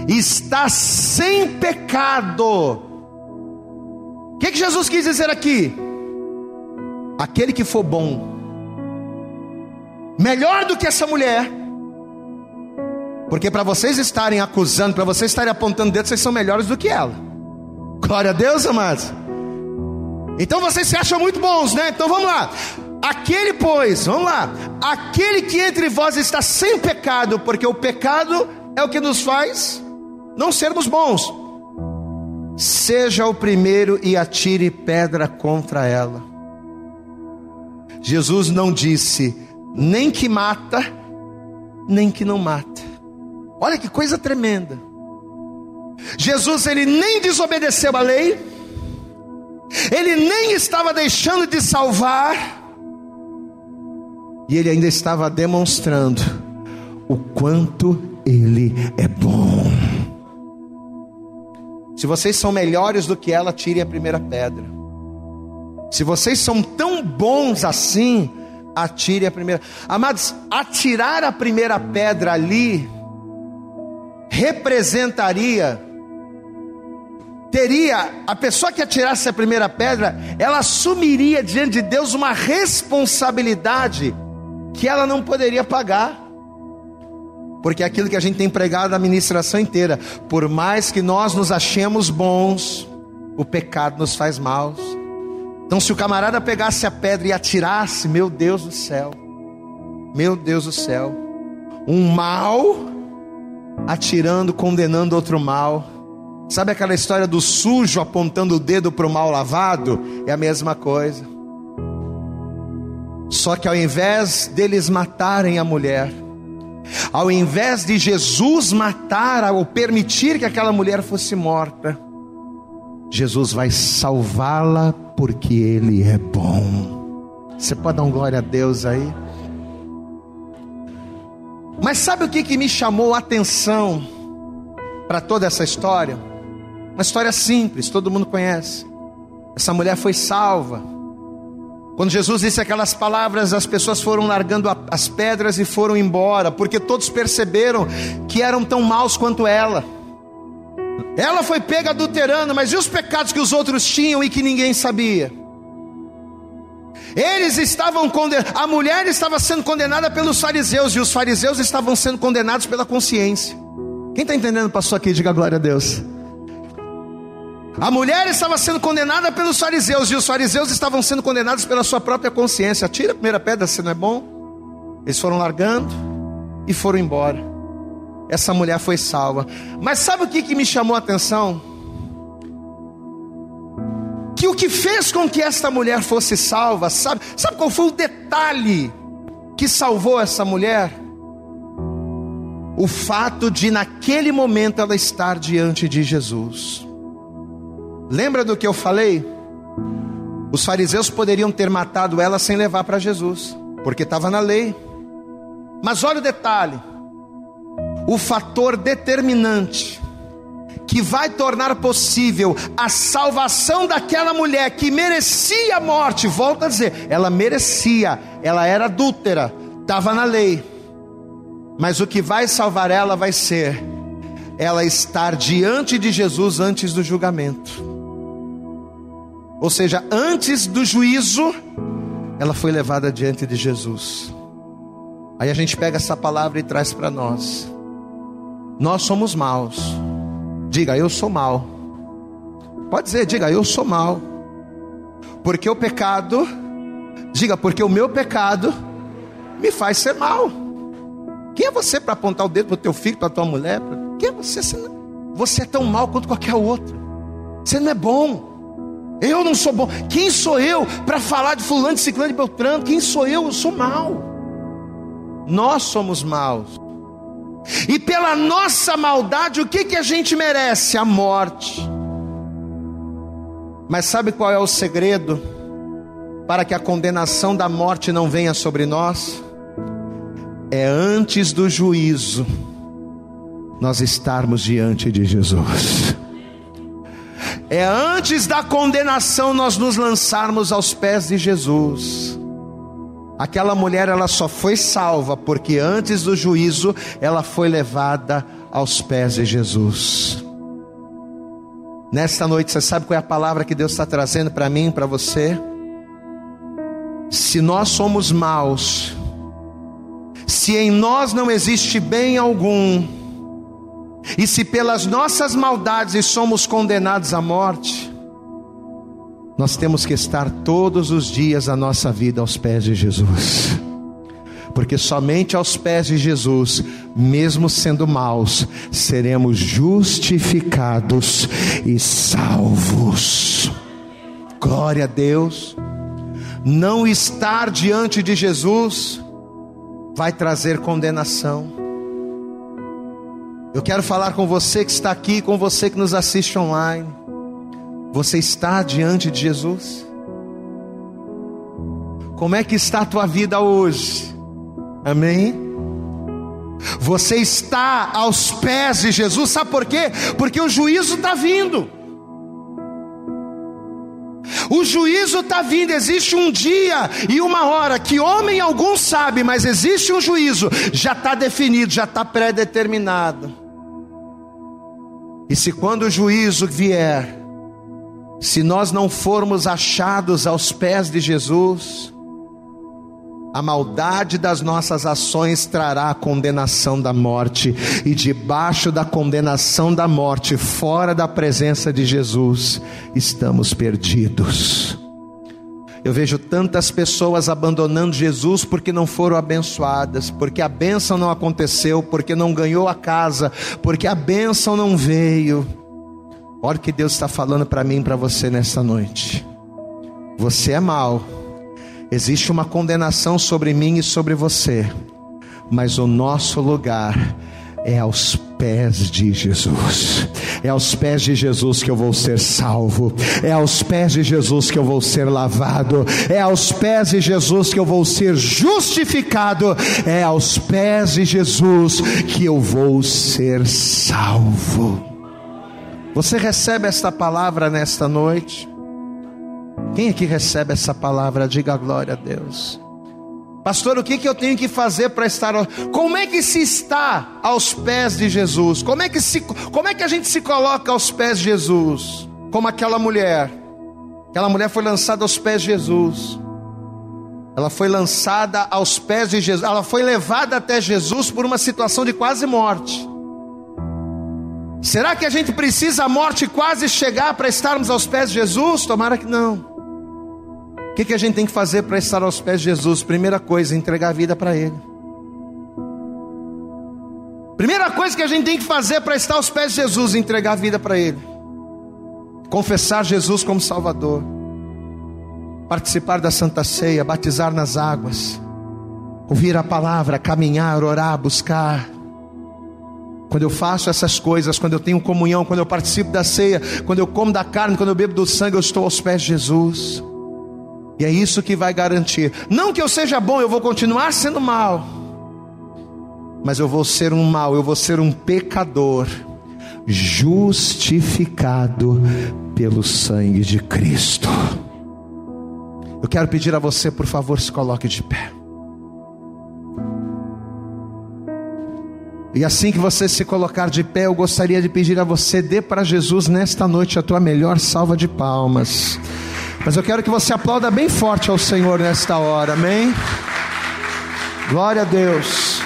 está sem pecado. O que, que Jesus quis dizer aqui? Aquele que for bom, melhor do que essa mulher, porque para vocês estarem acusando, para vocês estarem apontando dedo, vocês são melhores do que ela. Glória a Deus, amados. Então vocês se acham muito bons, né? Então vamos lá. Aquele, pois, vamos lá. Aquele que entre vós está sem pecado, porque o pecado é o que nos faz não sermos bons. Seja o primeiro e atire pedra contra ela. Jesus não disse nem que mata, nem que não mata. Olha que coisa tremenda. Jesus ele nem desobedeceu a lei, ele nem estava deixando de salvar, e ele ainda estava demonstrando o quanto ele é bom. Se vocês são melhores do que ela, tirem a primeira pedra. Se vocês são tão bons assim, atire a primeira. Amados, atirar a primeira pedra ali representaria teria, a pessoa que atirasse a primeira pedra, ela assumiria diante de Deus uma responsabilidade que ela não poderia pagar. Porque é aquilo que a gente tem pregado a ministração inteira, por mais que nós nos achemos bons, o pecado nos faz maus. Então, se o camarada pegasse a pedra e atirasse, meu Deus do céu, meu Deus do céu, um mal atirando, condenando outro mal, Sabe aquela história do sujo apontando o dedo para o mal lavado? É a mesma coisa. Só que ao invés deles matarem a mulher, ao invés de Jesus matar ou permitir que aquela mulher fosse morta, Jesus vai salvá-la porque Ele é bom. Você pode dar um glória a Deus aí? Mas sabe o que, que me chamou a atenção para toda essa história? Uma história simples, todo mundo conhece. Essa mulher foi salva. Quando Jesus disse aquelas palavras, as pessoas foram largando as pedras e foram embora, porque todos perceberam que eram tão maus quanto ela. Ela foi pega adulterando, mas e os pecados que os outros tinham e que ninguém sabia? Eles estavam condenados, a mulher estava sendo condenada pelos fariseus e os fariseus estavam sendo condenados pela consciência. Quem está entendendo, passou aqui, diga glória a Deus. A mulher estava sendo condenada pelos fariseus, e os fariseus estavam sendo condenados pela sua própria consciência. Tira a primeira pedra, se não é bom. Eles foram largando e foram embora. Essa mulher foi salva. Mas sabe o que, que me chamou a atenção? Que o que fez com que esta mulher fosse salva, sabe, sabe qual foi o detalhe que salvou essa mulher? O fato de naquele momento ela estar diante de Jesus. Lembra do que eu falei? Os fariseus poderiam ter matado ela sem levar para Jesus, porque estava na lei. Mas olha o detalhe: o fator determinante que vai tornar possível a salvação daquela mulher que merecia a morte. Volto a dizer, ela merecia, ela era adúltera, estava na lei. Mas o que vai salvar ela vai ser ela estar diante de Jesus antes do julgamento. Ou seja, antes do juízo, ela foi levada diante de Jesus. Aí a gente pega essa palavra e traz para nós. Nós somos maus. Diga, eu sou mal. Pode dizer, diga, eu sou mal. Porque o pecado, diga, porque o meu pecado me faz ser mal. Quem é você para apontar o dedo para o teu filho, para a tua mulher? Quem é você? Você é tão mal quanto qualquer outro. Você não é bom. Eu não sou bom. Quem sou eu para falar de fulano, de ciclano, de beltrano? Quem sou eu? Eu sou mal. Nós somos maus. E pela nossa maldade, o que, que a gente merece? A morte. Mas sabe qual é o segredo para que a condenação da morte não venha sobre nós? É antes do juízo nós estarmos diante de Jesus. É antes da condenação nós nos lançarmos aos pés de Jesus. Aquela mulher ela só foi salva porque antes do juízo ela foi levada aos pés de Jesus. Nesta noite você sabe qual é a palavra que Deus está trazendo para mim, para você? Se nós somos maus, se em nós não existe bem algum, e se pelas nossas maldades somos condenados à morte, nós temos que estar todos os dias da nossa vida aos pés de Jesus. Porque somente aos pés de Jesus, mesmo sendo maus, seremos justificados e salvos. Glória a Deus. Não estar diante de Jesus vai trazer condenação eu quero falar com você que está aqui, com você que nos assiste online. Você está diante de Jesus? Como é que está a tua vida hoje? Amém? Você está aos pés de Jesus, sabe por quê? Porque o juízo está vindo. O juízo está vindo, existe um dia e uma hora que homem algum sabe, mas existe um juízo, já está definido, já está pré-determinado. E se quando o juízo vier, se nós não formos achados aos pés de Jesus, a maldade das nossas ações trará a condenação da morte, e debaixo da condenação da morte, fora da presença de Jesus, estamos perdidos. Eu vejo tantas pessoas abandonando Jesus porque não foram abençoadas, porque a bênção não aconteceu, porque não ganhou a casa, porque a bênção não veio. Olha o que Deus está falando para mim e para você nesta noite. Você é mau, existe uma condenação sobre mim e sobre você, mas o nosso lugar é aos pés de Jesus. É aos pés de Jesus que eu vou ser salvo. É aos pés de Jesus que eu vou ser lavado. É aos pés de Jesus que eu vou ser justificado. É aos pés de Jesus que eu vou ser salvo. Você recebe esta palavra nesta noite? Quem aqui recebe essa palavra? Diga glória a Deus. Pastor, o que, que eu tenho que fazer para estar? Como é que se está aos pés de Jesus? Como é que se, como é que a gente se coloca aos pés de Jesus? Como aquela mulher. Aquela mulher foi lançada aos pés de Jesus. Ela foi lançada aos pés de Jesus. Ela foi levada até Jesus por uma situação de quase morte. Será que a gente precisa a morte quase chegar para estarmos aos pés de Jesus? Tomara que não que, que a gente tem que fazer para estar aos pés de Jesus? Primeira coisa, entregar a vida para Ele. Primeira coisa que a gente tem que fazer para estar aos pés de Jesus, entregar a vida para Ele. Confessar Jesus como Salvador. Participar da Santa Ceia, batizar nas águas. Ouvir a palavra, caminhar, orar, buscar. Quando eu faço essas coisas, quando eu tenho comunhão, quando eu participo da ceia, quando eu como da carne, quando eu bebo do sangue, eu estou aos pés de Jesus. E é isso que vai garantir. Não que eu seja bom, eu vou continuar sendo mal. Mas eu vou ser um mal, eu vou ser um pecador. justificado pelo sangue de Cristo. Eu quero pedir a você, por favor, se coloque de pé. E assim que você se colocar de pé, eu gostaria de pedir a você, dê para Jesus nesta noite a tua melhor salva de palmas. Mas eu quero que você aplauda bem forte ao Senhor nesta hora, amém? Glória a Deus.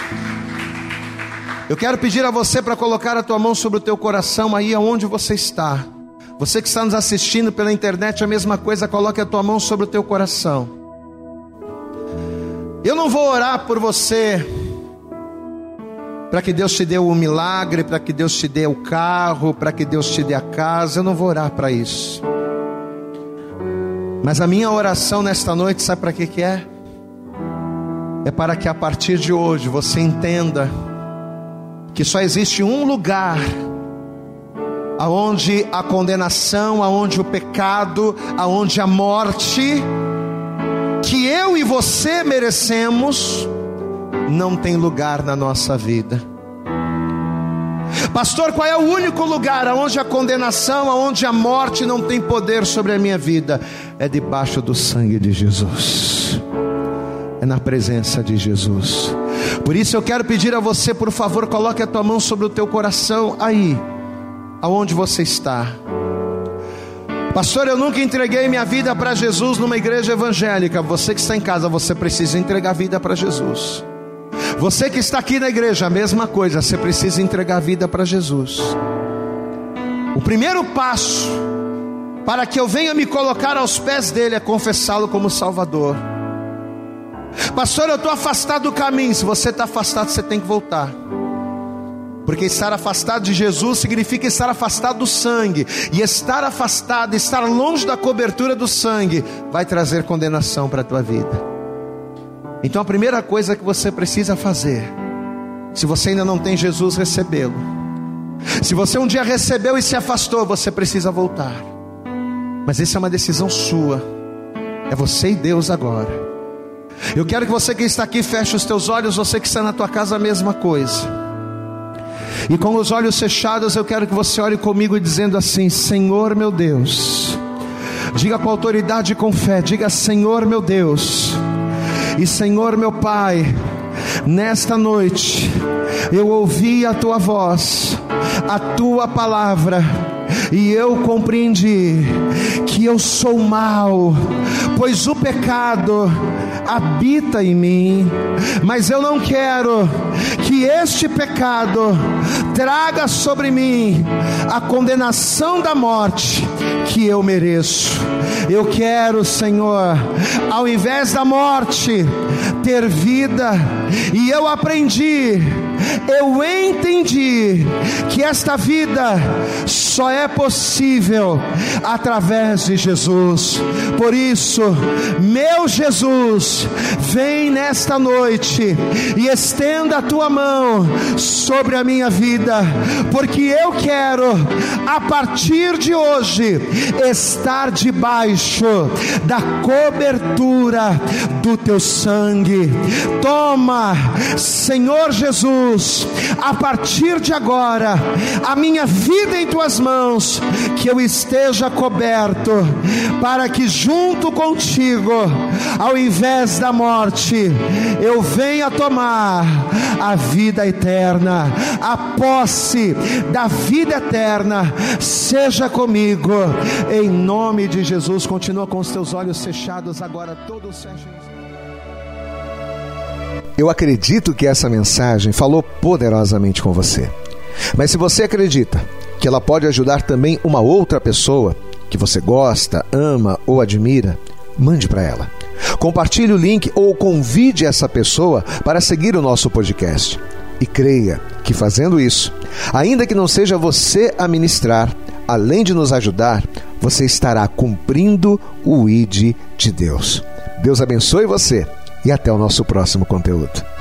Eu quero pedir a você para colocar a tua mão sobre o teu coração aí aonde você está. Você que está nos assistindo pela internet, a mesma coisa, coloque a tua mão sobre o teu coração. Eu não vou orar por você para que Deus te dê o milagre, para que Deus te dê o carro, para que Deus te dê a casa. Eu não vou orar para isso. Mas a minha oração nesta noite, sabe para que, que é? É para que a partir de hoje você entenda que só existe um lugar aonde a condenação, aonde o pecado, aonde a morte que eu e você merecemos não tem lugar na nossa vida. Pastor, qual é o único lugar onde a condenação, onde a morte não tem poder sobre a minha vida? É debaixo do sangue de Jesus. É na presença de Jesus. Por isso eu quero pedir a você, por favor, coloque a tua mão sobre o teu coração aí, aonde você está. Pastor, eu nunca entreguei minha vida para Jesus numa igreja evangélica. Você que está em casa, você precisa entregar a vida para Jesus. Você que está aqui na igreja, a mesma coisa, você precisa entregar a vida para Jesus. O primeiro passo para que eu venha me colocar aos pés dele é confessá-lo como Salvador. Pastor, eu estou afastado do caminho. Se você está afastado, você tem que voltar. Porque estar afastado de Jesus significa estar afastado do sangue. E estar afastado, estar longe da cobertura do sangue, vai trazer condenação para a tua vida. Então a primeira coisa que você precisa fazer, se você ainda não tem Jesus, recebê-lo. Se você um dia recebeu e se afastou, você precisa voltar. Mas isso é uma decisão sua. É você e Deus agora. Eu quero que você que está aqui feche os teus olhos, você que está na tua casa a mesma coisa. E com os olhos fechados, eu quero que você ore comigo dizendo assim: Senhor meu Deus. Diga com autoridade e com fé, diga Senhor meu Deus e Senhor meu Pai, nesta noite eu ouvi a tua voz, a tua palavra, e eu compreendi que eu sou mal, pois o pecado habita em mim, mas eu não quero que este pecado traga sobre mim a condenação da morte que eu mereço. Eu quero, Senhor, ao invés da morte, ter vida, e eu aprendi, eu entendi que esta vida só é possível através de Jesus. Por isso, meu Jesus, vem nesta noite e estenda a tua mão sobre a minha vida, porque eu quero, a partir de hoje, estar debaixo da cobertura do teu sangue. Toma, Senhor Jesus, a partir de agora, a minha vida em tuas mãos, que eu esteja coberto, para que junto contigo, ao invés da morte, eu venha tomar a vida eterna, a posse da vida eterna, seja comigo, em nome de Jesus. Continua com os teus olhos fechados agora, todos fechem. Eu acredito que essa mensagem falou poderosamente com você. Mas se você acredita que ela pode ajudar também uma outra pessoa que você gosta, ama ou admira, mande para ela. Compartilhe o link ou convide essa pessoa para seguir o nosso podcast. E creia que fazendo isso, ainda que não seja você a ministrar, além de nos ajudar, você estará cumprindo o ID de Deus. Deus abençoe você e até o nosso próximo conteúdo.